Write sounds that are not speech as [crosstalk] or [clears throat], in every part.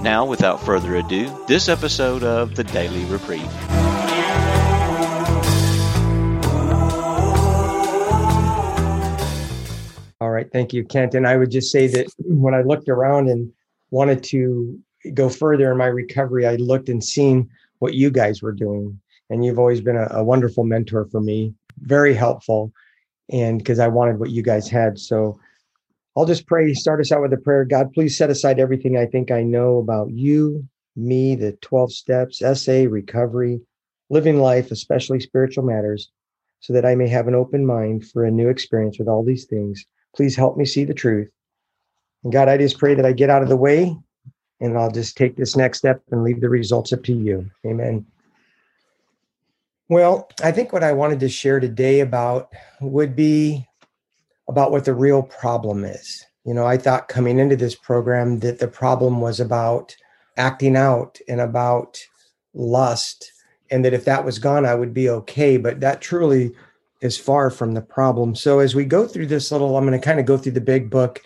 Now, without further ado, this episode of the Daily Reprieve. All right, thank you, Kent. And I would just say that when I looked around and wanted to go further in my recovery, I looked and seen what you guys were doing. And you've always been a, a wonderful mentor for me, very helpful. And because I wanted what you guys had. So I'll just pray, start us out with a prayer. God, please set aside everything I think I know about you, me, the 12 steps, SA, recovery, living life, especially spiritual matters, so that I may have an open mind for a new experience with all these things. Please help me see the truth. And God, I just pray that I get out of the way and I'll just take this next step and leave the results up to you. Amen. Well, I think what I wanted to share today about would be about what the real problem is. You know, I thought coming into this program that the problem was about acting out and about lust, and that if that was gone, I would be okay. But that truly is far from the problem. So as we go through this little, I'm going to kind of go through the big book,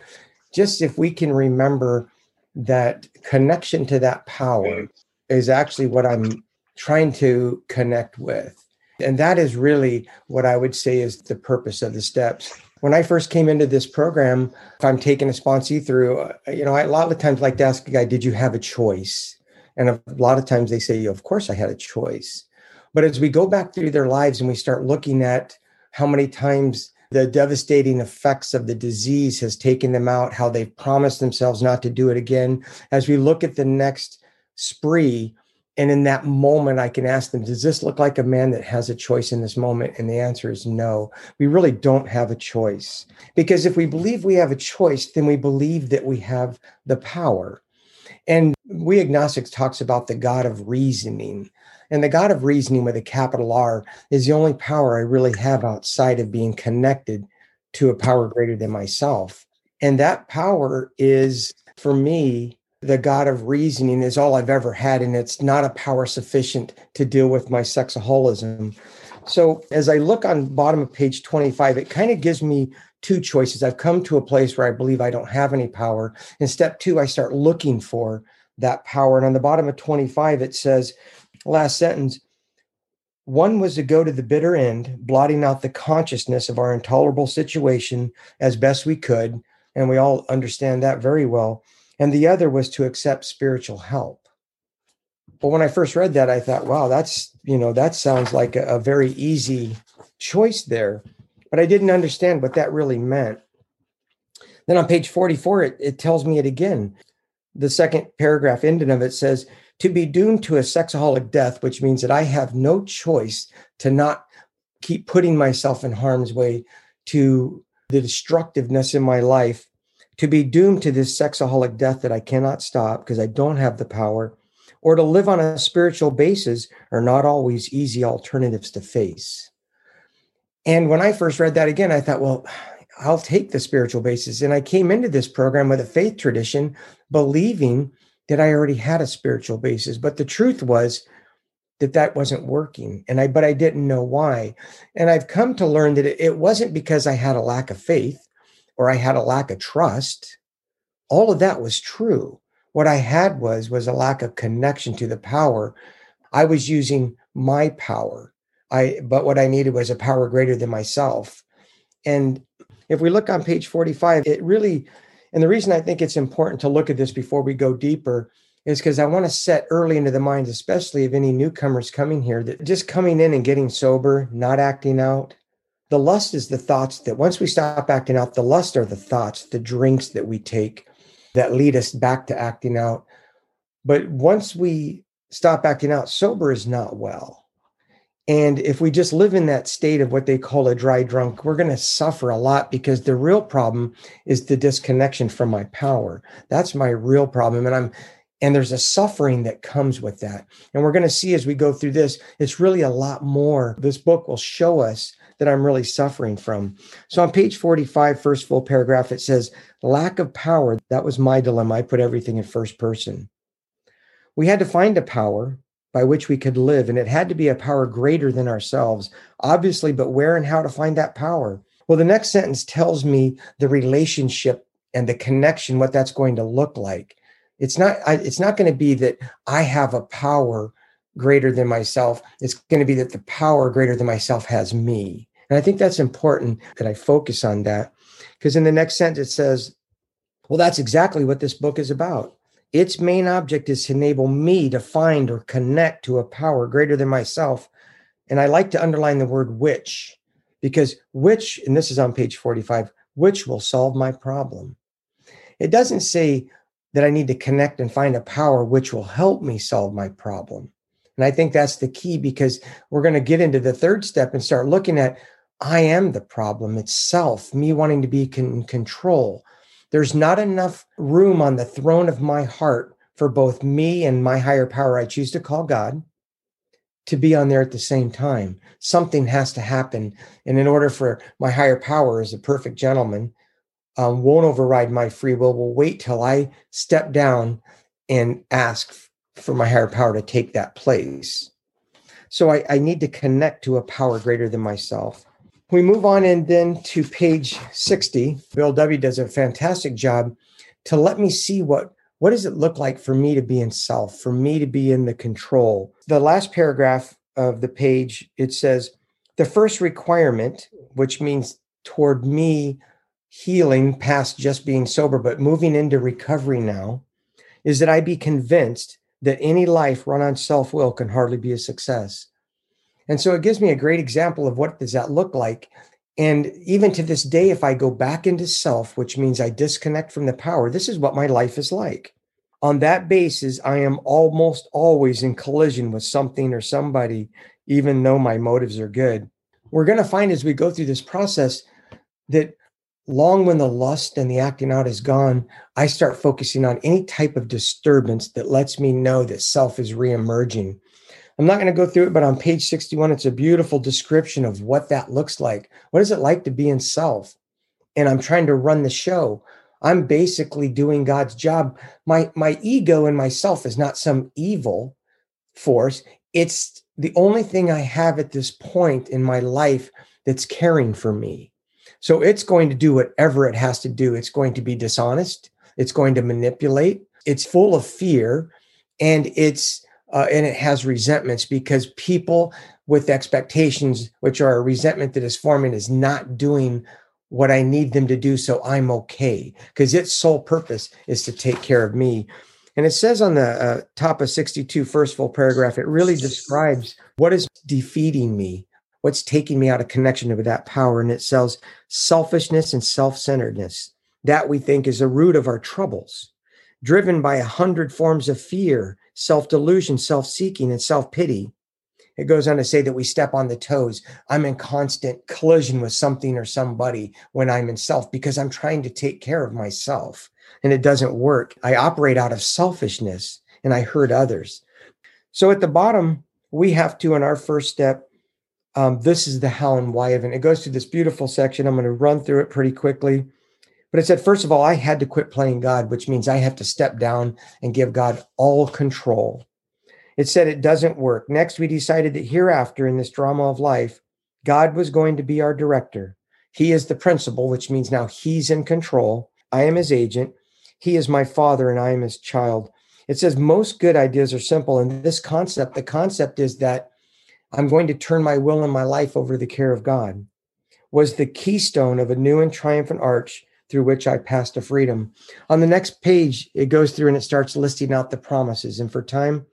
just if we can remember that connection to that power is actually what I'm trying to connect with. And that is really what I would say is the purpose of the steps when I first came into this program, if I'm taking a sponsee through, uh, you know, I, a lot of times like to ask a guy, did you have a choice? And a lot of times they say, of course I had a choice. But as we go back through their lives and we start looking at how many times the devastating effects of the disease has taken them out, how they've promised themselves not to do it again, as we look at the next spree, and in that moment, I can ask them, Does this look like a man that has a choice in this moment? And the answer is no. We really don't have a choice. Because if we believe we have a choice, then we believe that we have the power. And we agnostics talks about the God of reasoning. And the God of reasoning with a capital R is the only power I really have outside of being connected to a power greater than myself. And that power is, for me, the God of reasoning is all I've ever had, and it's not a power sufficient to deal with my sexaholism. So as I look on bottom of page 25, it kind of gives me two choices. I've come to a place where I believe I don't have any power. In step two, I start looking for that power. And on the bottom of 25, it says, last sentence, one was to go to the bitter end, blotting out the consciousness of our intolerable situation as best we could. And we all understand that very well and the other was to accept spiritual help. But when I first read that, I thought, wow, that's, you know, that sounds like a, a very easy choice there. But I didn't understand what that really meant. Then on page 44, it, it tells me it again. The second paragraph ending of it says, to be doomed to a sexaholic death, which means that I have no choice to not keep putting myself in harm's way to the destructiveness in my life to be doomed to this sexaholic death that I cannot stop because I don't have the power, or to live on a spiritual basis are not always easy alternatives to face. And when I first read that again, I thought, well, I'll take the spiritual basis. And I came into this program with a faith tradition, believing that I already had a spiritual basis. But the truth was that that wasn't working. And I, but I didn't know why. And I've come to learn that it wasn't because I had a lack of faith or I had a lack of trust. All of that was true. What I had was was a lack of connection to the power. I was using my power. I but what I needed was a power greater than myself. And if we look on page 45, it really and the reason I think it's important to look at this before we go deeper is because I want to set early into the minds, especially of any newcomers coming here, that just coming in and getting sober, not acting out, the lust is the thoughts that once we stop acting out, the lust are the thoughts, the drinks that we take that lead us back to acting out. But once we stop acting out, sober is not well. And if we just live in that state of what they call a dry drunk, we're going to suffer a lot because the real problem is the disconnection from my power. That's my real problem. And I'm And there's a suffering that comes with that. And we're going to see as we go through this, it's really a lot more. This book will show us that I'm really suffering from. So on page 45, first full paragraph, it says, lack of power. That was my dilemma. I put everything in first person. We had to find a power by which we could live, and it had to be a power greater than ourselves, obviously, but where and how to find that power? Well, the next sentence tells me the relationship and the connection, what that's going to look like. It's not, I, it's not going to be that I have a power greater than myself. It's going to be that the power greater than myself has me. And I think that's important that I focus on that because in the next sentence it says, well, that's exactly what this book is about. Its main object is to enable me to find or connect to a power greater than myself. And I like to underline the word which, because which, and this is on page 45, which will solve my problem. It doesn't say that I need to connect and find a power which will help me solve my problem. And I think that's the key because we're going to get into the third step and start looking at I am the problem itself, me wanting to be in control. There's not enough room on the throne of my heart for both me and my higher power I choose to call God to be on there at the same time. Something has to happen. And in order for my higher power as a perfect gentleman, um, won't override my free will, will wait till I step down and ask for my higher power to take that place. So I, I need to connect to a power greater than myself. We move on and then to page 60. Bill W. does a fantastic job to let me see what what does it look like for me to be in self, for me to be in the control. The last paragraph of the page it says the first requirement, which means toward me healing past just being sober, but moving into recovery now, is that I be convinced that any life run on self will can hardly be a success. And so it gives me a great example of what does that look like. And even to this day, if I go back into self, which means I disconnect from the power, this is what my life is like. On that basis, I am almost always in collision with something or somebody, even though my motives are good. We're going to find as we go through this process that long when the lust and the acting out is gone, I start focusing on any type of disturbance that lets me know that self is reemerging. I'm not going to go through it, but on page 61, it's a beautiful description of what that looks like. What is it like to be in self? And I'm trying to run the show. I'm basically doing God's job. My my ego and myself is not some evil force. It's the only thing I have at this point in my life that's caring for me. So it's going to do whatever it has to do. It's going to be dishonest. It's going to manipulate. It's full of fear, and it's uh, and it has resentments because people with expectations, which are a resentment that is forming, is not doing what I need them to do. So I'm okay because its sole purpose is to take care of me. And it says on the uh, top of 62, first full paragraph, it really describes what is defeating me what's taking me out of connection with that power. And it says selfishness and self centeredness. That we think is the root of our troubles, driven by a hundred forms of fear, self delusion, self seeking, and self pity. It goes on to say that we step on the toes. I'm in constant collision with something or somebody when I'm in self because I'm trying to take care of myself and it doesn't work. I operate out of selfishness and I hurt others. So at the bottom, we have to, in our first step, um, this is the how and why of it. It goes to this beautiful section. I'm going to run through it pretty quickly. But it said, first of all, I had to quit playing God, which means I have to step down and give God all control. It said it doesn't work. Next, we decided that hereafter in this drama of life, God was going to be our director. He is the principal, which means now he's in control. I am his agent. He is my father, and I am his child. It says most good ideas are simple. And this concept, the concept is that I'm going to turn my will and my life over to the care of God, was the keystone of a new and triumphant arch through which I passed to freedom. On the next page, it goes through and it starts listing out the promises. And for time,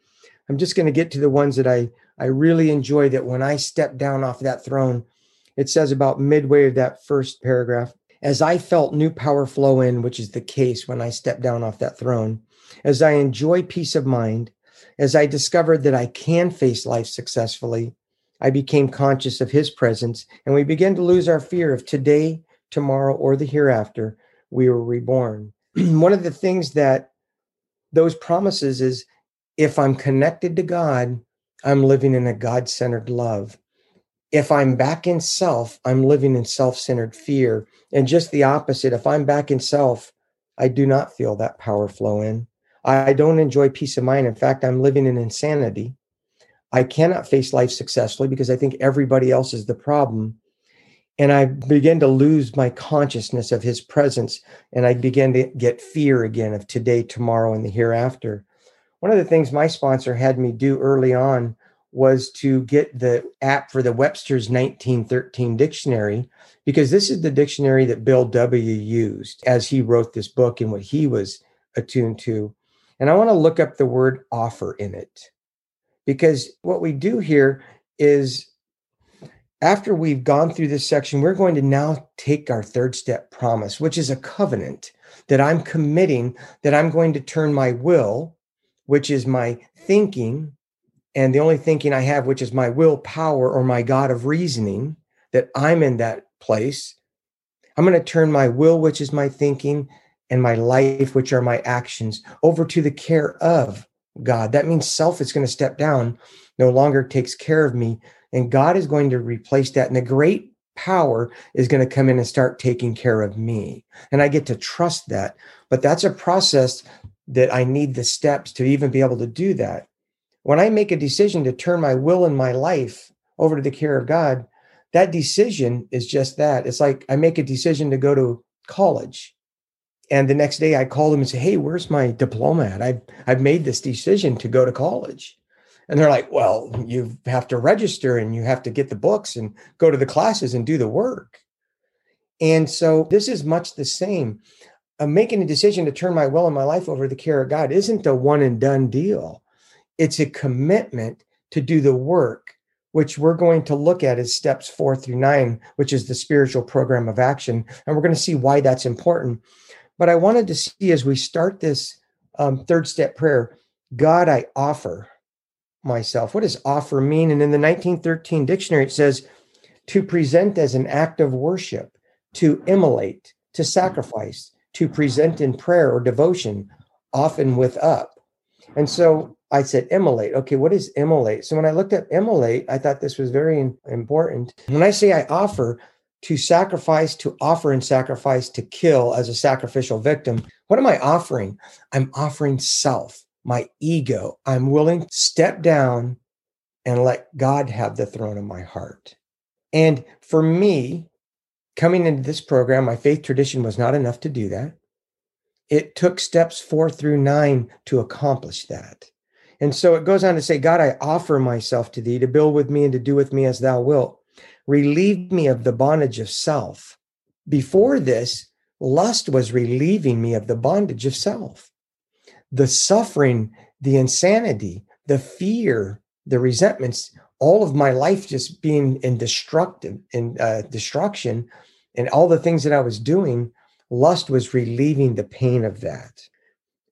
I'm just going to get to the ones that I, I really enjoy that when I step down off that throne, it says about midway of that first paragraph, as I felt new power flow in, which is the case when I step down off that throne, as I enjoy peace of mind, as I discovered that I can face life successfully, I became conscious of his presence, and we began to lose our fear of today, tomorrow, or the hereafter we were reborn. [clears throat] One of the things that those promises is if I'm connected to God, I'm living in a God centered love. If I'm back in self, I'm living in self centered fear. And just the opposite, if I'm back in self, I do not feel that power flow in. I don't enjoy peace of mind. In fact, I'm living in insanity. I cannot face life successfully because I think everybody else is the problem. And I begin to lose my consciousness of his presence. And I begin to get fear again of today, tomorrow, and the hereafter. One of the things my sponsor had me do early on was to get the app for the Webster's 1913 dictionary, because this is the dictionary that Bill W. used as he wrote this book and what he was attuned to. And I want to look up the word offer in it, because what we do here is after we've gone through this section, we're going to now take our third step promise, which is a covenant that I'm committing that I'm going to turn my will, which is my thinking, and the only thinking I have, which is my willpower or my God of reasoning, that I'm in that place. I'm going to turn my will, which is my thinking, and my life, which are my actions, over to the care of God. That means self is going to step down, no longer takes care of me. And God is going to replace that. And the great power is going to come in and start taking care of me. And I get to trust that. But that's a process that I need the steps to even be able to do that. When I make a decision to turn my will and my life over to the care of God, that decision is just that. It's like I make a decision to go to college. And the next day I call them and say, Hey, where's my diploma at? I've, I've made this decision to go to college. And they're like, Well, you have to register and you have to get the books and go to the classes and do the work. And so this is much the same. Uh, making a decision to turn my will and my life over to the care of God isn't a one and done deal it's a commitment to do the work which we're going to look at as steps four through nine, which is the spiritual program of action. And we're going to see why that's important. But I wanted to see as we start this um, third step prayer, God, I offer myself. What does offer mean? And in the 1913 dictionary, it says to present as an act of worship, to immolate, to sacrifice, to present in prayer or devotion, often with up. And so I said immolate. Okay, what is immolate? So when I looked at immolate, I thought this was very important. When I say I offer to sacrifice, to offer and sacrifice, to kill as a sacrificial victim, what am I offering? I'm offering self, my ego. I'm willing to step down and let God have the throne of my heart. And for me, coming into this program, my faith tradition was not enough to do that. It took steps four through nine to accomplish that. And so it goes on to say, God, I offer myself to thee to build with me and to do with me as thou wilt. Relieve me of the bondage of self. Before this, lust was relieving me of the bondage of self. The suffering, the insanity, the fear, the resentments, all of my life just being in destructive in uh, destruction and all the things that I was doing, lust was relieving the pain of that.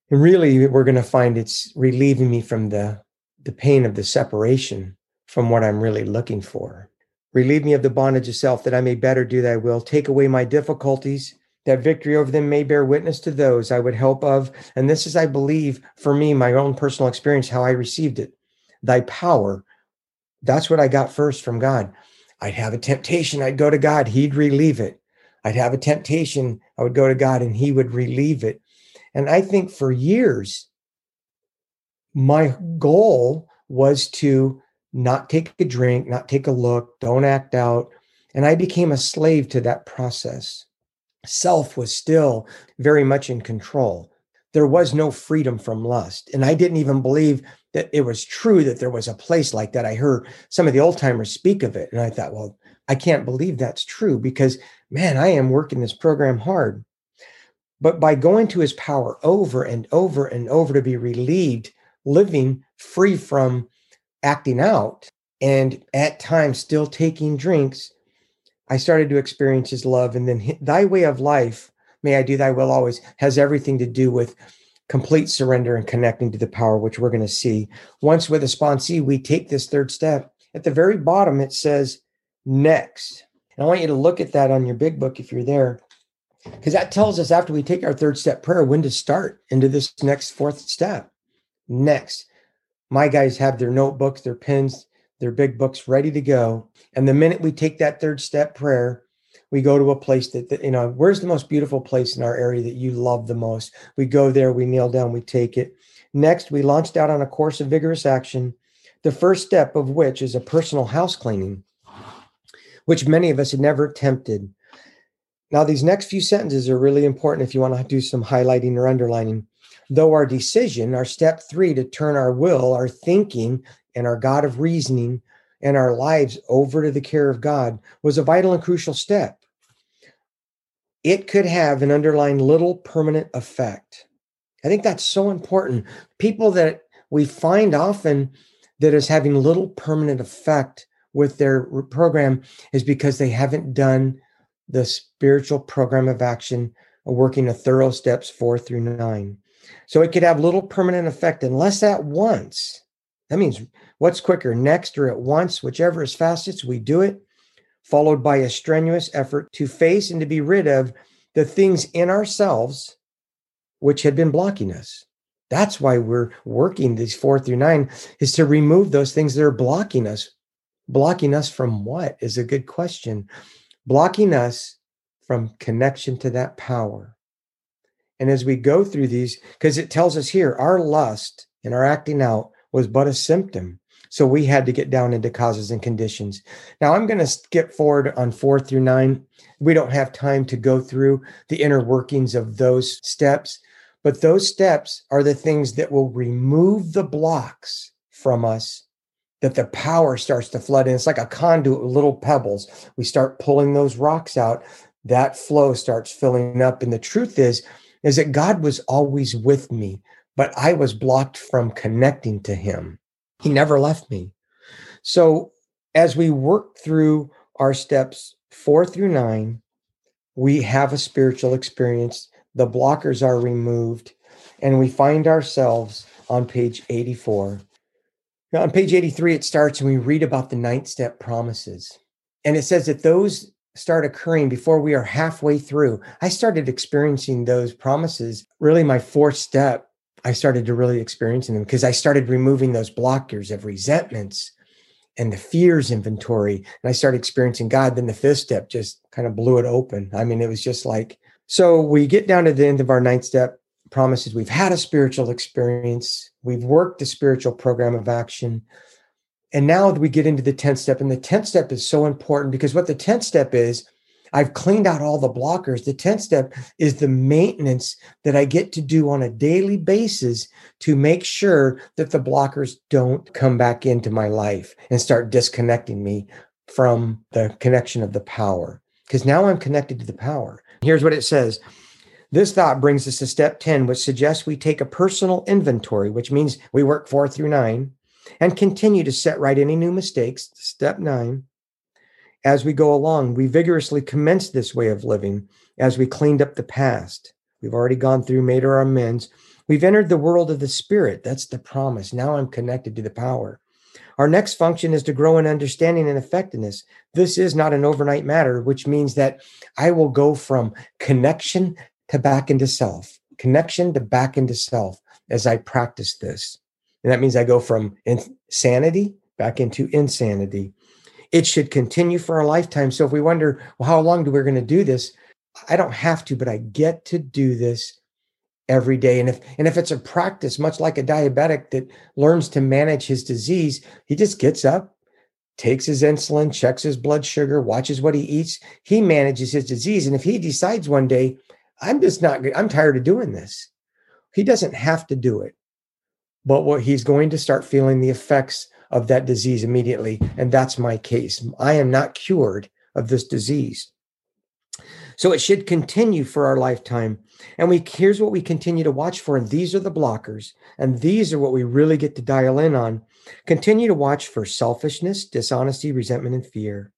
And really, we're going to find it's relieving me from the, the pain of the separation from what I'm really looking for. Relieve me of the bondage of self that I may better do thy will. Take away my difficulties, that victory over them may bear witness to those I would help of. And this is, I believe, for me, my own personal experience, how I received it. Thy power. That's what I got first from God. I'd have a temptation, I'd go to God, He'd relieve it. I'd have a temptation, I would go to God, and He would relieve it. And I think for years, my goal was to not take a drink, not take a look, don't act out. And I became a slave to that process. Self was still very much in control. There was no freedom from lust. And I didn't even believe that it was true that there was a place like that. I heard some of the old timers speak of it. And I thought, well, I can't believe that's true because, man, I am working this program hard. But by going to his power over and over and over to be relieved, living free from acting out, and at times still taking drinks, I started to experience his love. And then thy way of life, may I do thy will always, has everything to do with complete surrender and connecting to the power, which we're going to see. Once with a sponsee, we take this third step. At the very bottom, it says next. And I want you to look at that on your big book if you're there. Because that tells us after we take our third step prayer when to start into this next fourth step. Next, my guys have their notebooks, their pens, their big books ready to go. And the minute we take that third step prayer, we go to a place that, that, you know where's the most beautiful place in our area that you love the most? We go there we kneel down we take it. Next we launched out on a course of vigorous action the first step of which is a personal house cleaning which many of us had never attempted. Now these next few sentences are really important if you want to do some highlighting or underlining. Though our decision our step three to turn our will our thinking and our god of reasoning and our lives over to the care of God was a vital and crucial step. It could have an underlying little permanent effect. I think that's so important. People that we find often that is having little permanent effect with their program is because they haven't done the spiritual program of action working a thorough steps four through nine. So it could have little permanent effect unless at once that means what's quicker, next or at once, whichever is fastest, we do it, followed by a strenuous effort to face and to be rid of the things in ourselves which had been blocking us. That's why we're working these four through nine, is to remove those things that are blocking us. Blocking us from what is a good question. Blocking us from connection to that power. And as we go through these, because it tells us here, our lust and our acting out was but a symptom. So we had to get down into causes and conditions. Now I'm going to skip forward on four through nine. We don't have time to go through the inner workings of those steps, but those steps are the things that will remove the blocks from us that the power starts to flood in. It's like a conduit with little pebbles. We start pulling those rocks out. That flow starts filling up. And the truth is, is that God was always with me but I was blocked from connecting to him. He never left me. So as we work through our steps four through nine, we have a spiritual experience. The blockers are removed, and we find ourselves on page 84. Now, on page 83, it starts and we read about the ninth step promises. And it says that those start occurring before we are halfway through. I started experiencing those promises, really, my fourth step I started to really experiencing them because I started removing those blockers of resentments and the fears inventory. And I started experiencing God. Then the fifth step just kind of blew it open. I mean, it was just like, so we get down to the end of our ninth step promises. We've had a spiritual experience, we've worked the spiritual program of action. And now we get into the 10th step. And the 10th step is so important because what the 10th step is, I've cleaned out all the blockers. The 10th step is the maintenance that I get to do on a daily basis to make sure that the blockers don't come back into my life and start disconnecting me from the connection of the power. Because now I'm connected to the power. Here's what it says. This thought brings us to step 10, which suggests we take a personal inventory, which means we work four through nine and continue to set right any new mistakes. Step nine as we go along, we vigorously commenced this way of living as we cleaned up the past. We've already gone through, made our amends. We've entered the world of the spirit. That's the promise. Now I'm connected to the power. Our next function is to grow in understanding and effectiveness. This is not an overnight matter, which means that I will go from connection to back into self, connection to back into self as I practice this. And that means I go from insanity back into insanity it should continue for a lifetime. So if we wonder, well, how long do we're going to do this? I don't have to, but I get to do this every day. And if and if it's a practice, much like a diabetic that learns to manage his disease, he just gets up, takes his insulin, checks his blood sugar, watches what he eats. He manages his disease. And if he decides one day, I'm just not I'm tired of doing this, he doesn't have to do it. But what he's going to start feeling the effects of that disease immediately. And that's my case. I am not cured of this disease. So it should continue for our lifetime. And we here's what we continue to watch for. And these are the blockers. And these are what we really get to dial in on. Continue to watch for selfishness, dishonesty, resentment, and fear.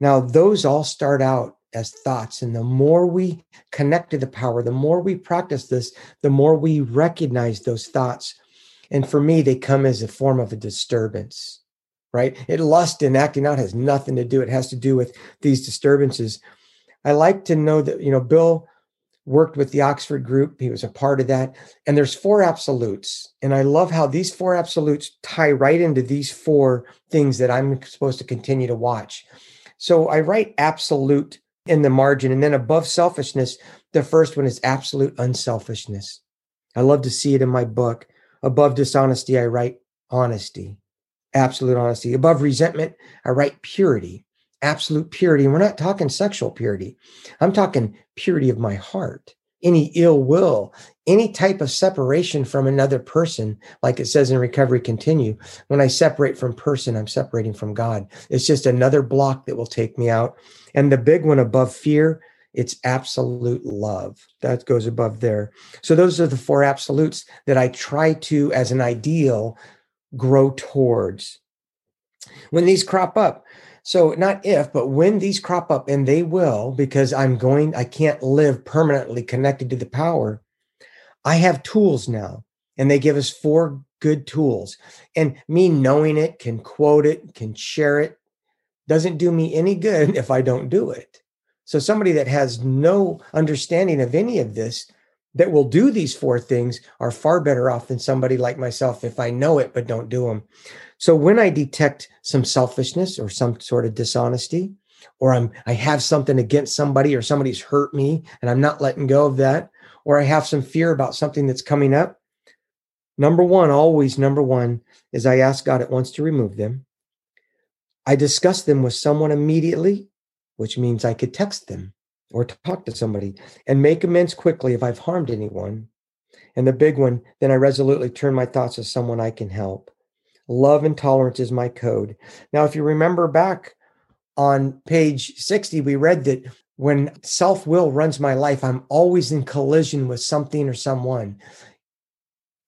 Now, those all start out as thoughts. And the more we connect to the power, the more we practice this, the more we recognize those thoughts and for me, they come as a form of a disturbance, right? It lust and acting out has nothing to do. It has to do with these disturbances. I like to know that, you know, Bill worked with the Oxford group. He was a part of that. And there's four absolutes. And I love how these four absolutes tie right into these four things that I'm supposed to continue to watch. So I write absolute in the margin. And then above selfishness, the first one is absolute unselfishness. I love to see it in my book. Above dishonesty, I write honesty, absolute honesty. Above resentment, I write purity absolute purity. And we're not talking sexual purity. I'm talking purity of my heart. Any ill will, any type of separation from another person, like it says in Recovery Continue. When I separate from person, I'm separating from God. It's just another block that will take me out. And the big one above fear, it's absolute love. That goes above there. So those are the four absolutes that I try to, as an ideal, grow towards. When these crop up, so not if, but when these crop up, and they will, because I'm going, I can't live permanently connected to the power. I have tools now, and they give us four good tools. And me knowing it, can quote it, can share it, doesn't do me any good [laughs] if I don't do it. So somebody that has no understanding of any of this that will do these four things are far better off than somebody like myself if I know it but don't do them. So when I detect some selfishness or some sort of dishonesty, or I'm I have something against somebody or somebody's hurt me and I'm not letting go of that, or I have some fear about something that's coming up, number one, always number one, is I ask God at once to remove them. I discuss them with someone immediately, which means I could text them or talk to somebody and make amends quickly if I've harmed anyone. And the big one, then I resolutely turn my thoughts to someone I can help. Love and tolerance is my code. Now, if you remember back on page 60, we read that when self will runs my life, I'm always in collision with something or someone.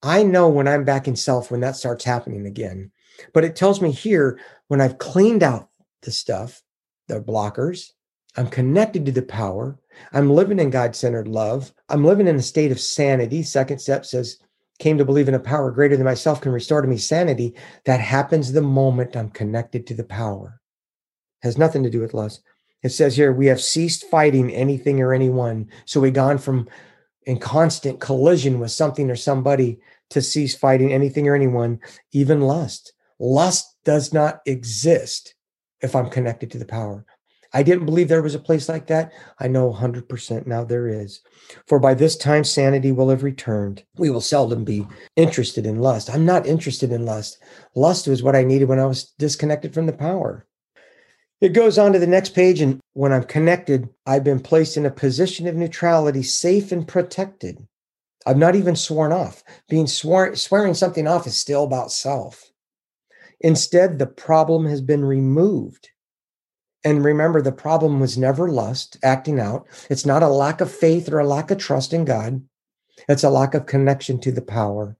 I know when I'm back in self when that starts happening again. But it tells me here when I've cleaned out the stuff, the blockers, I'm connected to the power. I'm living in God centered love. I'm living in a state of sanity. Second step says came to believe in a power greater than myself can restore to me sanity that happens the moment i'm connected to the power has nothing to do with lust it says here we have ceased fighting anything or anyone so we gone from in constant collision with something or somebody to cease fighting anything or anyone even lust lust does not exist if i'm connected to the power I didn't believe there was a place like that. I know 100% now there is. For by this time, sanity will have returned. We will seldom be interested in lust. I'm not interested in lust. Lust was what I needed when I was disconnected from the power. It goes on to the next page. And when I'm connected, I've been placed in a position of neutrality, safe and protected. I've not even sworn off. Being sworn, swearing something off is still about self. Instead, the problem has been removed and remember, the problem was never lust, acting out. It's not a lack of faith or a lack of trust in God. It's a lack of connection to the power.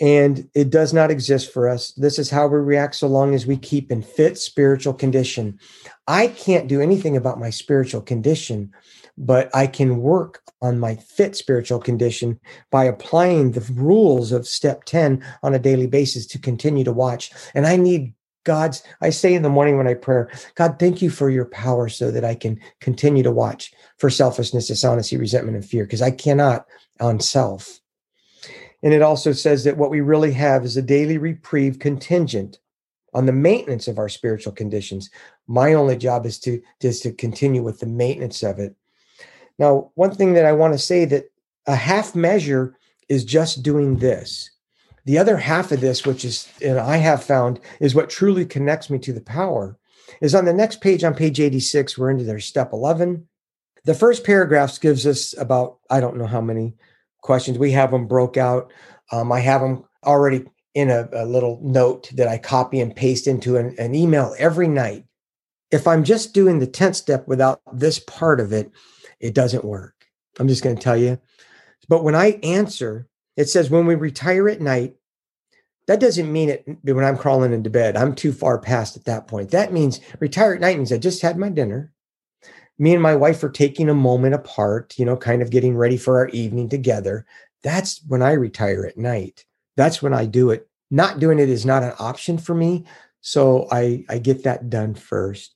And it does not exist for us. This is how we react so long as we keep in fit spiritual condition. I can't do anything about my spiritual condition, but I can work on my fit spiritual condition by applying the rules of step 10 on a daily basis to continue to watch. And I need God's, I say in the morning when I pray, God, thank you for your power so that I can continue to watch for selfishness, dishonesty, resentment, and fear, because I cannot on self. And it also says that what we really have is a daily reprieve contingent on the maintenance of our spiritual conditions. My only job is to is to continue with the maintenance of it. Now, one thing that I want to say that a half measure is just doing this. The other half of this, which is, and I have found, is what truly connects me to the power, is on the next page, on page 86, we're into their step 11. The first paragraphs gives us about, I don't know how many questions. We have them broke out. Um, I have them already in a, a, little note that I copy and paste into an, an email every night. If I'm just doing the 10th step without this part of it, it doesn't work. I'm just going to tell you. But when I answer, it says, when we retire at night, that doesn't mean it when I'm crawling into bed. I'm too far past at that point. That means retire at night means I just had my dinner. Me and my wife are taking a moment apart, you know, kind of getting ready for our evening together. That's when I retire at night. That's when I do it. Not doing it is not an option for me. So I, I get that done first.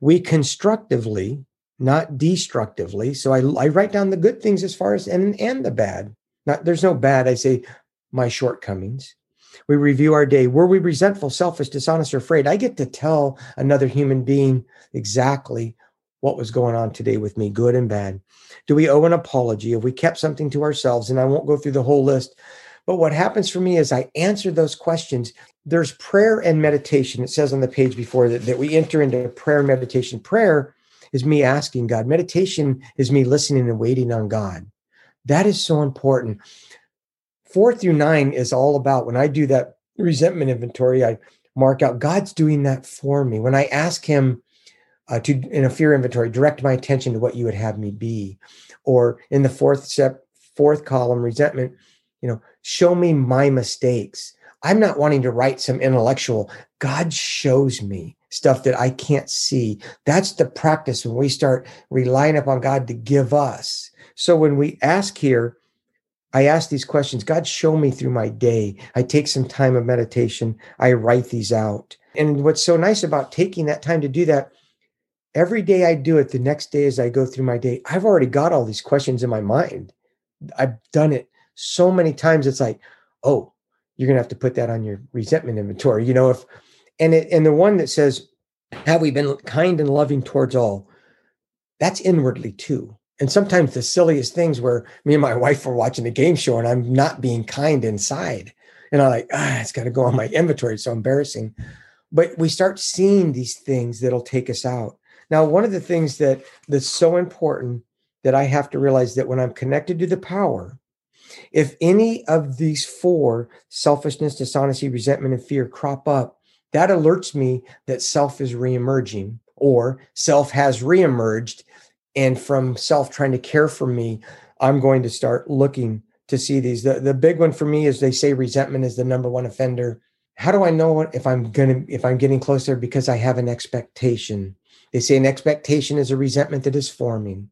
We constructively, not destructively. So I, I write down the good things as far as and and the bad. Not there's no bad. I say my shortcomings. We review our day. Were we resentful, selfish, dishonest, or afraid? I get to tell another human being exactly what was going on today with me, good and bad. Do we owe an apology? Have we kept something to ourselves? And I won't go through the whole list. But what happens for me is I answer those questions. There's prayer and meditation. It says on the page before that, that we enter into prayer and meditation. Prayer is me asking God. Meditation is me listening and waiting on God. That is so important. Four through nine is all about when I do that resentment inventory, I mark out God's doing that for me. When I ask Him uh, to, in a fear inventory, direct my attention to what you would have me be. Or in the fourth step, fourth column, resentment, you know, show me my mistakes. I'm not wanting to write some intellectual. God shows me stuff that I can't see. That's the practice when we start relying upon God to give us. So when we ask here, I ask these questions God, show me through my day. I take some time of meditation. I write these out. And what's so nice about taking that time to do that, every day I do it, the next day as I go through my day, I've already got all these questions in my mind. I've done it so many times. It's like, oh, you're going to have to put that on your resentment inventory. You know, if, and it, and the one that says, have we been kind and loving towards all? That's inwardly too and sometimes the silliest things where me and my wife were watching a game show and I'm not being kind inside. And I'm like, ah, it's got to go on my inventory. It's so embarrassing. But we start seeing these things that'll take us out. Now, one of the things that that's so important that I have to realize that when I'm connected to the power, if any of these four selfishness, dishonesty, resentment, and fear crop up, that alerts me that self is reemerging or self has reemerged. And from self trying to care for me i'm going to start looking to see these. The, the big one for me is they say resentment is the number one offender. How do i know if i'm gonna if i'm getting closer? Because i have an expectation. They say an expectation is a resentment that is forming.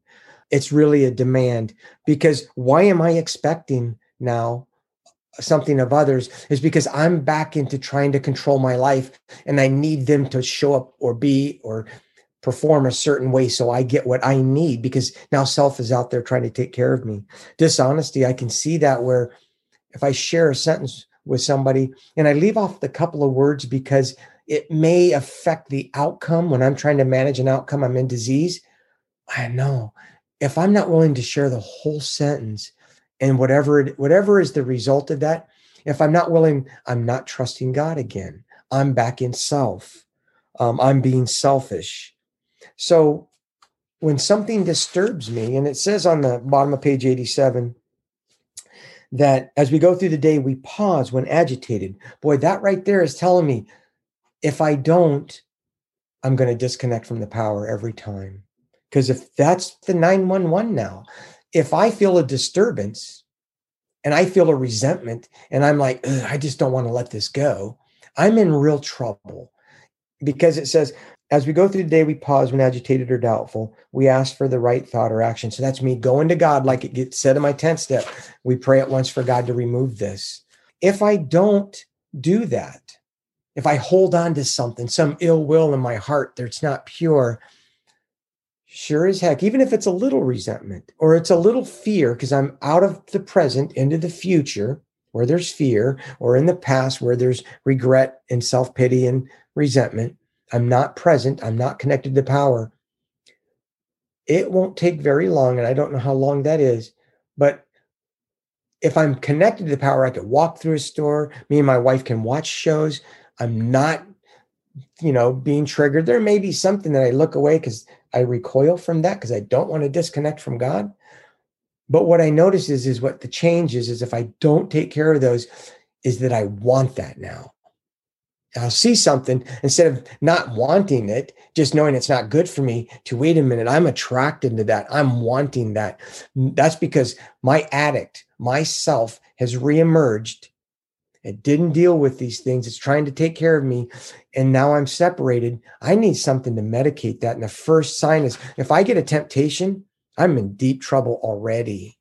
It's really a demand because why am i expecting now something of others is because i'm back into trying to control my life and i need them to show up or be or perform a certain way so I get what I need because now self is out there trying to take care of me. Dishonesty, I can see that where if I share a sentence with somebody and I leave off the couple of words because it may affect the outcome when I'm trying to manage an outcome, I'm in disease. I know if I'm not willing to share the whole sentence and whatever it, whatever is the result of that, if I'm not willing, I'm not trusting God again. I'm back in self. Um, I'm being selfish. So when something disturbs me, and it says on the bottom of page 87 that as we go through the day, we pause when agitated. Boy, that right there is telling me if I don't, I'm going to disconnect from the power every time. Because if that's the 911 now, if I feel a disturbance and I feel a resentment and I'm like, I just don't want to let this go, I'm in real trouble because it says as we go through the day, we pause when agitated or doubtful. We ask for the right thought or action. So that's me going to God, like it gets said in my 10th step. We pray at once for God to remove this. If I don't do that, if I hold on to something, some ill will in my heart that's not pure, sure as heck, even if it's a little resentment or it's a little fear, because I'm out of the present into the future where there's fear, or in the past where there's regret and self pity and resentment I'm not present, I'm not connected to power, it won't take very long. And I don't know how long that is, but if I'm connected to the power, I could walk through a store. Me and my wife can watch shows. I'm not, you know, being triggered. There may be something that I look away because I recoil from that because I don't want to disconnect from God. But what I notice is, is what the change is, is if I don't take care of those, is that I want that now. I'll see something instead of not wanting it, just knowing it's not good for me, to wait a minute, I'm attracted to that. I'm wanting that. That's because my addict, myself, has reemerged. It didn't deal with these things. It's trying to take care of me. And now I'm separated. I need something to medicate that. And the first sign is if I get a temptation, I'm in deep trouble already.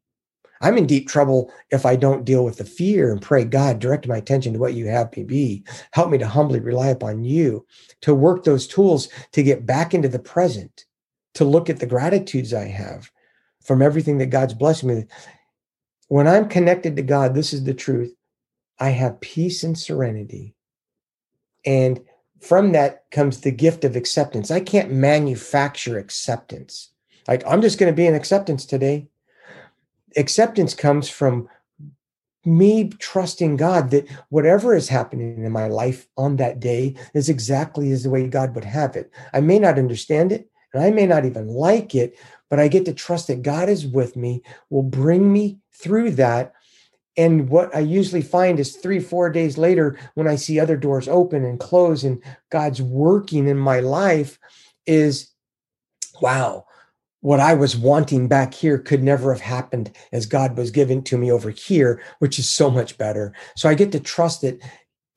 I'm in deep trouble if I don't deal with the fear and pray, God, direct my attention to what you have me be. Help me to humbly rely upon you to work those tools to get back into the present, to look at the gratitudes I have from everything that God's blessed me with. When I'm connected to God, this is the truth. I have peace and serenity. And from that comes the gift of acceptance. I can't manufacture acceptance. Like, I'm just going to be in acceptance today. Acceptance comes from me trusting God that whatever is happening in my life on that day is exactly as the way God would have it. I may not understand it and I may not even like it, but I get to trust that God is with me, will bring me through that. And what I usually find is three, four days later, when I see other doors open and close and God's working in my life, is wow, what I was wanting back here could never have happened as God was giving to me over here, which is so much better. So I get to trust that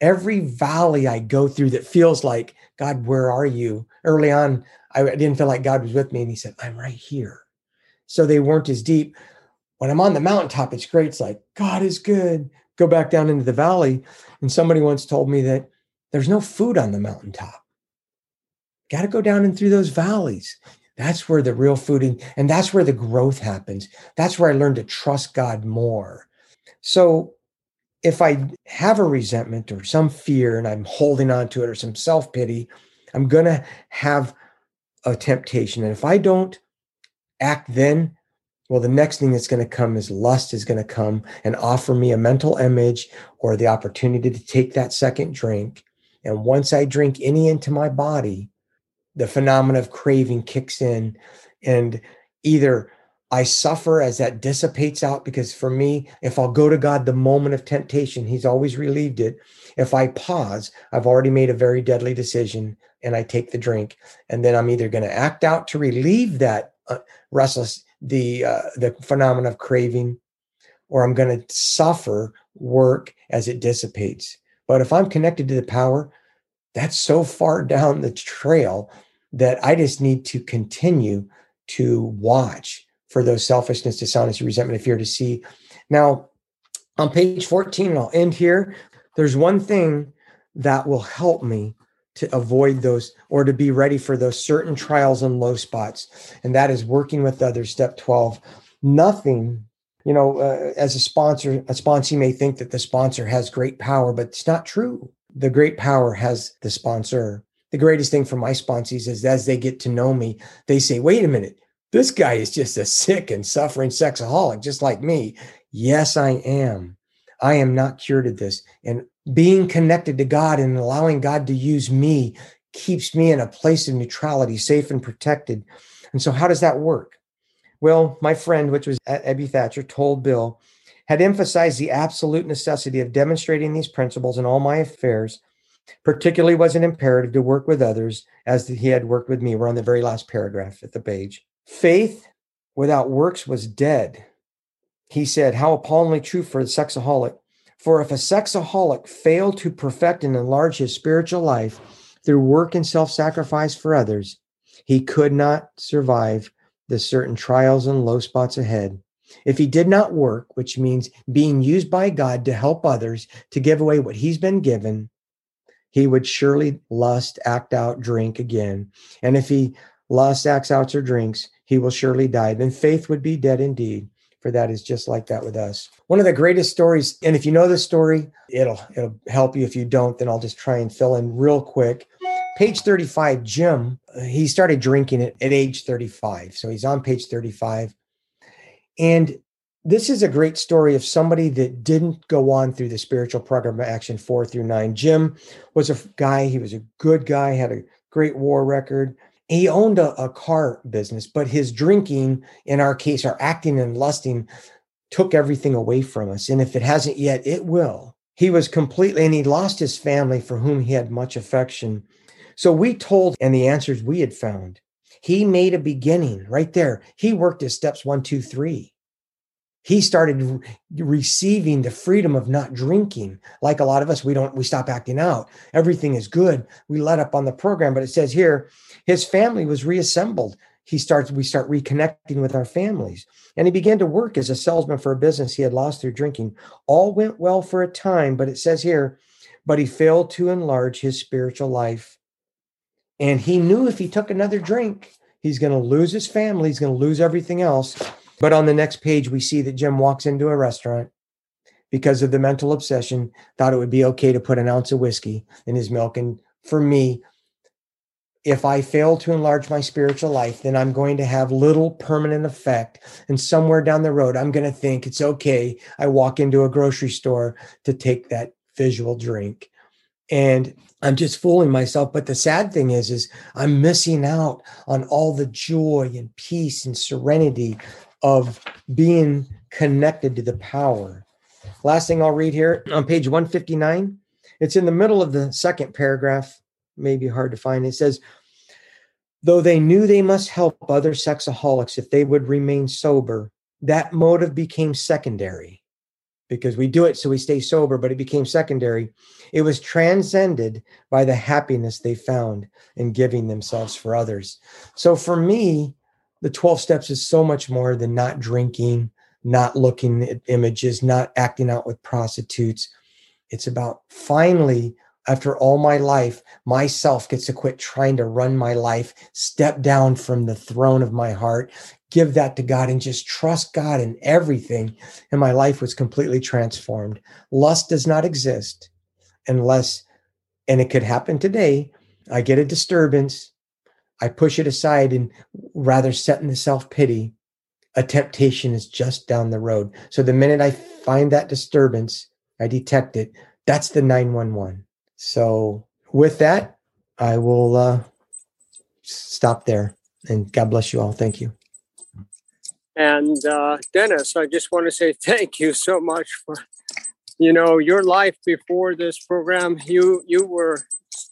every valley I go through that feels like, God, where are you? Early on, I didn't feel like God was with me. And he said, I'm right here. So they weren't as deep. When I'm on the mountaintop, it's great. It's like, God is good. Go back down into the valley. And somebody once told me that there's no food on the mountaintop. Got to go down and through those valleys. That's where the real food and, and that's where the growth happens. That's where I learned to trust God more. So if I have a resentment or some fear and I'm holding on to it or some self pity, I'm going to have a temptation. And if I don't act then, well, the next thing that's going to come is lust is going to come and offer me a mental image or the opportunity to take that second drink. And once I drink any into my body, the phenomenon of craving kicks in. And either I suffer as that dissipates out because for me, if I'll go to God the moment of temptation, He's always relieved it. If I pause, I've already made a very deadly decision and I take the drink. And then I'm either going to act out to relieve that uh, restless, the, uh, the phenomenon of craving, or I'm going to suffer work as it dissipates. But if I'm connected to the power, that's so far down the trail that I just need to continue to watch for those selfishness, dishonesty, resentment, fear to see. Now, on page 14, and I'll end here, there's one thing that will help me to avoid those or to be ready for those certain trials and low spots. And that is working with others. Step 12. Nothing, you know, uh, as a sponsor, a sponsor may think that the sponsor has great power, but it's not true. The great power has the sponsor. The greatest thing for my sponsees is as they get to know me, they say, wait a minute, this guy is just a sick and suffering sexaholic, just like me. Yes, I am. I am not cured of this. And being connected to God and allowing God to use me keeps me in a place of neutrality, safe and protected. And so, how does that work? Well, my friend, which was Ebby Thatcher, told Bill, had emphasized the absolute necessity of demonstrating these principles in all my affairs, particularly was it imperative to work with others as he had worked with me. We're on the very last paragraph at the page. Faith without works was dead. He said, How appallingly true for the sexaholic. For if a sexaholic failed to perfect and enlarge his spiritual life through work and self sacrifice for others, he could not survive the certain trials and low spots ahead. If he did not work, which means being used by God to help others to give away what he's been given, he would surely lust, act out, drink again. And if he lusts, acts out, or drinks, he will surely die. Then faith would be dead indeed. For that is just like that with us. One of the greatest stories, and if you know the story, it'll it'll help you. If you don't, then I'll just try and fill in real quick. Page 35, Jim, he started drinking it at age 35. So he's on page 35. And this is a great story of somebody that didn't go on through the spiritual program action four through nine. Jim was a guy, he was a good guy, had a great war record. He owned a, a car business, but his drinking, in our case, our acting and lusting, took everything away from us. And if it hasn't yet, it will. He was completely, and he lost his family for whom he had much affection. So we told, and the answers we had found. He made a beginning right there. He worked his steps one, two, three he started receiving the freedom of not drinking. Like a lot of us we don't we stop acting out. Everything is good. We let up on the program but it says here his family was reassembled. He starts we start reconnecting with our families. And he began to work as a salesman for a business he had lost through drinking. All went well for a time but it says here but he failed to enlarge his spiritual life. And he knew if he took another drink He's going to lose his family. He's going to lose everything else. But on the next page, we see that Jim walks into a restaurant because of the mental obsession, thought it would be okay to put an ounce of whiskey in his milk. And for me, if I fail to enlarge my spiritual life, then I'm going to have little permanent effect. And somewhere down the road, I'm going to think it's okay. I walk into a grocery store to take that visual drink. And I'm just fooling myself. But the sad thing is, is I'm missing out on all the joy and peace and serenity of being connected to the power. Last thing I'll read here on page 159. It's in the middle of the second paragraph may be hard to find. It says, though they knew they must help other sexaholics if they would remain sober, that motive became secondary because we do it so we stay sober, but it became secondary. It was transcended by the happiness they found in giving themselves for others. So for me, the 12 steps is so much more than not drinking, not looking at images, not acting out with prostitutes. It's about finally after all my life, myself gets to quit trying to run my life, step down from the throne of my heart, give that to God, and just trust God in everything. And my life was completely transformed. Lust does not exist unless, and it could happen today, I get a disturbance, I push it aside, and rather set in the self pity, a temptation is just down the road. So the minute I find that disturbance, I detect it. That's the 911. So, with that, I will uh, stop there. And God bless you all. Thank you. And uh, Dennis, I just want to say thank you so much for, you know, your life before this program. You you were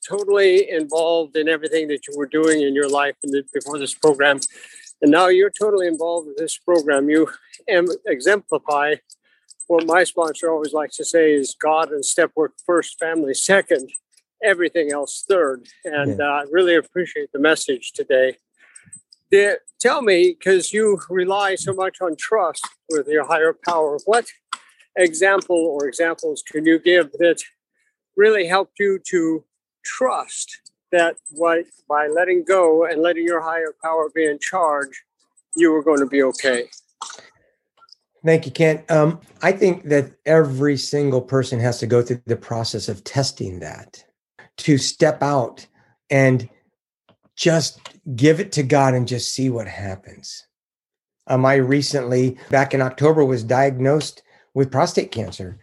totally involved in everything that you were doing in your life the, before this program, and now you're totally involved in this program. You exemplify what my sponsor always likes to say is God and step work first, family second, everything else third. And yeah. uh, I really appreciate the message today. The, tell me, because you rely so much on trust with your higher power, what example or examples can you give that really helped you to trust that by, by letting go and letting your higher power be in charge, you were going to be okay? Thank you, Kent. Um, I think that every single person has to go through the process of testing that to step out and just give it to God and just see what happens. Um, I recently, back in October, was diagnosed with prostate cancer.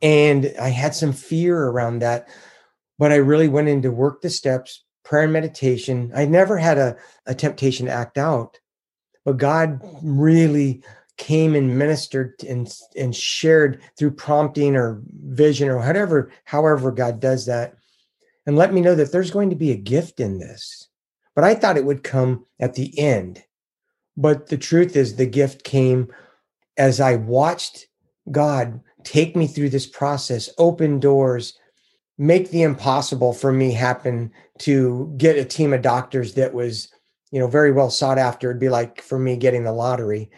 And I had some fear around that, but I really went into work the steps, prayer and meditation. I never had a, a temptation to act out, but God really came and ministered and and shared through prompting or vision or whatever however god does that and let me know that there's going to be a gift in this but i thought it would come at the end but the truth is the gift came as i watched god take me through this process open doors make the impossible for me happen to get a team of doctors that was you know very well sought after it'd be like for me getting the lottery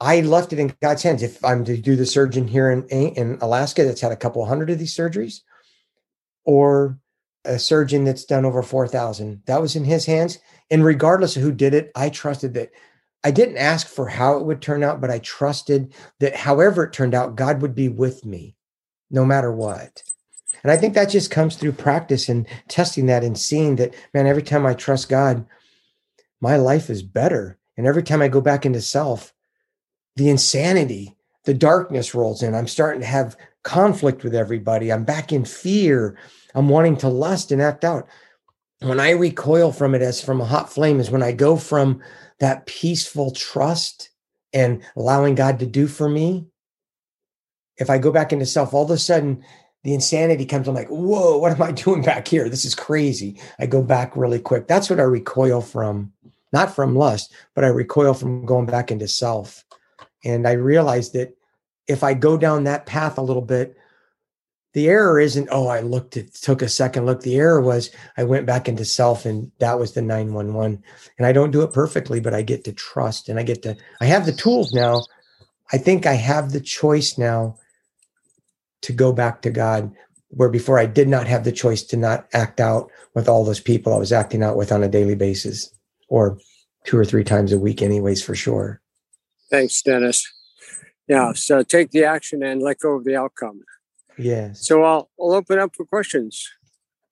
I left it in God's hands. If I'm to do the surgeon here in, in Alaska that's had a couple hundred of these surgeries, or a surgeon that's done over 4,000, that was in his hands. And regardless of who did it, I trusted that I didn't ask for how it would turn out, but I trusted that however it turned out, God would be with me no matter what. And I think that just comes through practice and testing that and seeing that, man, every time I trust God, my life is better. And every time I go back into self, the insanity, the darkness rolls in. I'm starting to have conflict with everybody. I'm back in fear. I'm wanting to lust and act out. When I recoil from it as from a hot flame, is when I go from that peaceful trust and allowing God to do for me. If I go back into self, all of a sudden the insanity comes. I'm like, whoa, what am I [laughs] doing back here? This is crazy. I go back really quick. That's what I recoil from, not from lust, but I recoil from going back into self. And I realized that if I go down that path a little bit, the error isn't, oh, I looked, it took a second look. The error was I went back into self and that was the 911. And I don't do it perfectly, but I get to trust and I get to, I have the tools now. I think I have the choice now to go back to God, where before I did not have the choice to not act out with all those people I was acting out with on a daily basis or two or three times a week, anyways, for sure. Thanks, Dennis. Yeah, so take the action and let go of the outcome. Yes. So I'll, I'll open up for questions.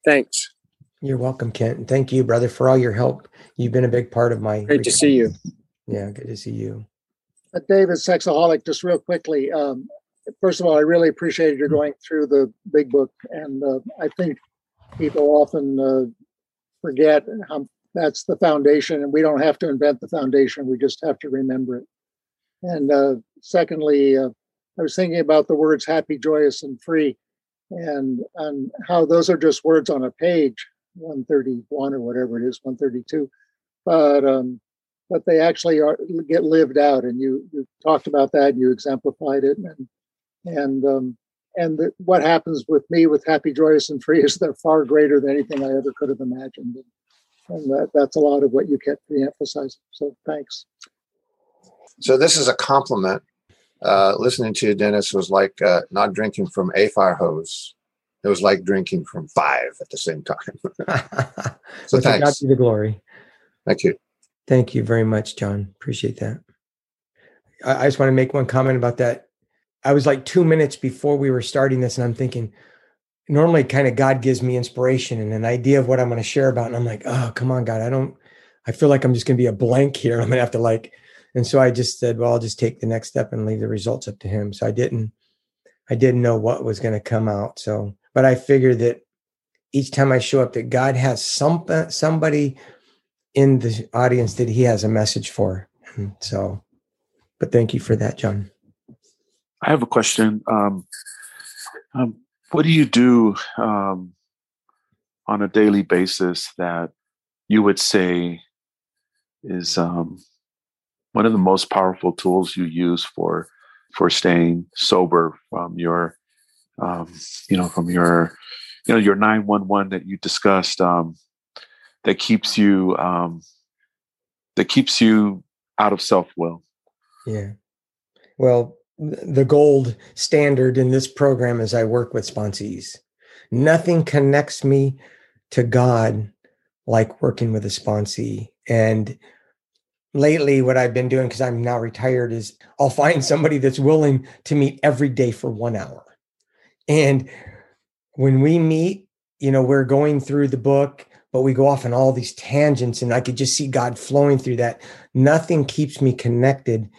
Thanks. You're welcome, Kent. And thank you, brother, for all your help. You've been a big part of my. Great to see you. Yeah, good to see you. Uh, David, sexaholic, just real quickly. Um, first of all, I really appreciated your going through the big book, and uh, I think people often uh, forget how that's the foundation, and we don't have to invent the foundation; we just have to remember it. And uh, secondly, uh, I was thinking about the words "happy, joyous, and free," and and how those are just words on a page, 131 or whatever it is, 132, but um, but they actually are get lived out. And you you talked about that, and you exemplified it, and and um, and the, what happens with me with happy, joyous, and free is they're far greater than anything I ever could have imagined. And, and that, that's a lot of what you kept re-emphasizing. So thanks. So this is a compliment. Uh, listening to you, Dennis was like uh, not drinking from a fire hose. It was like drinking from five at the same time. [laughs] [laughs] so well, thanks. God be the glory. Thank you. Thank you very much, John. Appreciate that. I, I just want to make one comment about that. I was like two minutes before we were starting this, and I'm thinking, normally kind of God gives me inspiration and an idea of what I'm going to share about. And I'm like, oh, come on, God. I don't, I feel like I'm just going to be a blank here. [laughs] I'm going to have to like, and so I just said, well, I'll just take the next step and leave the results up to him. So I didn't, I didn't know what was going to come out. So, but I figured that each time I show up, that God has some, somebody in the audience that he has a message for. And so, but thank you for that, John. I have a question. Um, um, what do you do um, on a daily basis that you would say is um, one of the most powerful tools you use for for staying sober from your um, you know from your you know your 911 that you discussed um, that keeps you that keeps you out of self-will yeah well the gold standard in this program as I work with sponsees. Nothing connects me to God like working with a sponsee. And lately, what I've been doing, because I'm now retired, is I'll find [laughs] somebody that's willing to meet every day for one hour. And when we meet, you know, we're going through the book, but we go off on all these tangents, and I could just see God flowing through that. Nothing keeps me connected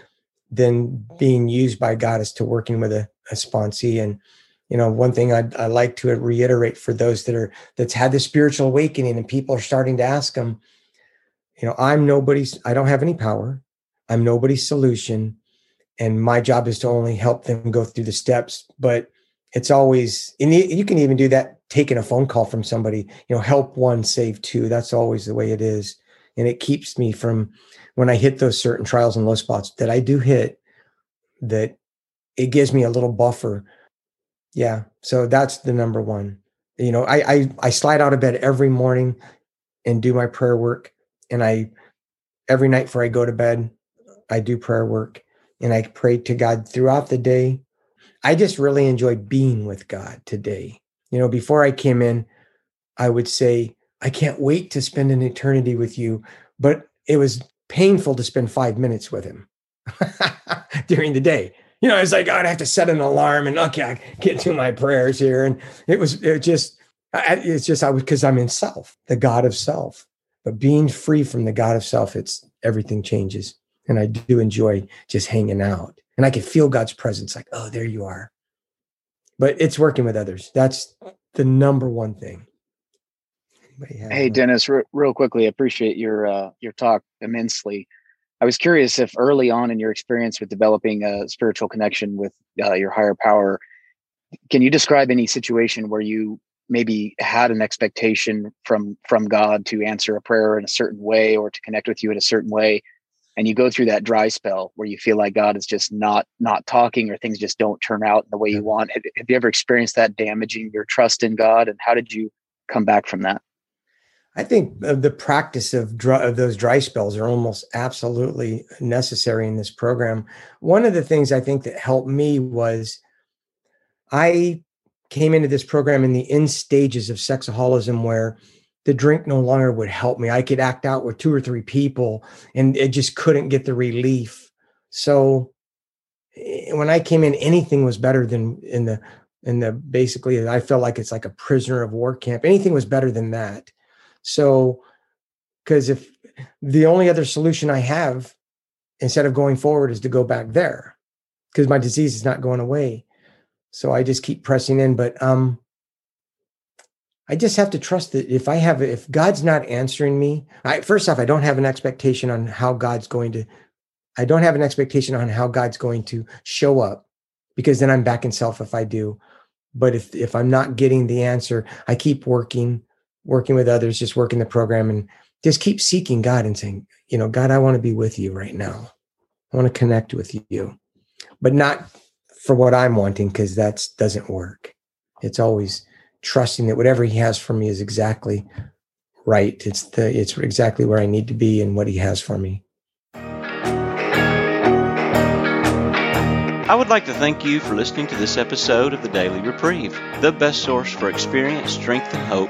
than being used by God as to working with a, a sponsee. And, you know, one thing I'd, I like to reiterate for those that are, that's had the spiritual awakening and people are starting to ask them, you know, I'm nobody's, I don't have any power. I'm nobody's solution. And my job is to only help them go through the steps. But it's always, and you can even do that taking a phone call from somebody, you know, help one, save two. That's always the way it is. And it keeps me from, when I hit those certain trials and low spots that I do hit, that it gives me a little buffer. Yeah. So that's the number one. You know, I I, I slide out of bed every morning and do my prayer work. And I every night before I go to bed, I do prayer work and I pray to God throughout the day. I just really enjoy being with God today. You know, before I came in, I would say, I can't wait to spend an eternity with you. But it was painful to spend five minutes with him [laughs] during the day. You know, it's like I'd have to set an alarm and okay, I get to my prayers here, and it was it just it's just I was because I'm in self, the God of self. But being free from the God of self, it's everything changes, and I do enjoy just hanging out, and I can feel God's presence. Like, oh, there you are. But it's working with others. That's the number one thing. Hey, Dennis, r- real quickly, appreciate your uh, your talk immensely. I was curious if early on in your experience with developing a spiritual connection with uh, your higher power, can you describe any situation where you maybe had an expectation from from God to answer a prayer in a certain way or to connect with you in a certain way, and you go through that dry spell where you feel like God is just not not talking or things just don't turn out in the way you want? Have, have you ever experienced that damaging your trust in God, and how did you come back from that? I think the practice of, dry, of those dry spells are almost absolutely necessary in this program. One of the things I think that helped me was I came into this program in the end stages of sexaholism where the drink no longer would help me. I could act out with two or three people and it just couldn't get the relief. So eh, when I came in, anything was better than in the in the basically I felt like it's like a prisoner of war camp. Anything was better than that. So because if the only other solution I have instead of going forward is to go back there because my disease is not going away. So I just keep pressing in. But um I just have to trust that if I have if God's not answering me, I first off, I don't have an expectation on how God's going to I don't have an expectation on how God's going to show up because then I'm back in self if I do. But if if I'm not getting the answer, I keep working, working with others, just working the program and just keep seeking God and saying, you know, God, I want to be with you right now. I want to connect with you. But not for what I'm wanting, because that doesn't work. It's always trusting that whatever he has for me is exactly right. It's the it's exactly where I need to be and what he has for me. I would like to thank you for listening to this episode of the Daily Reprieve, the best source for experience, strength, and hope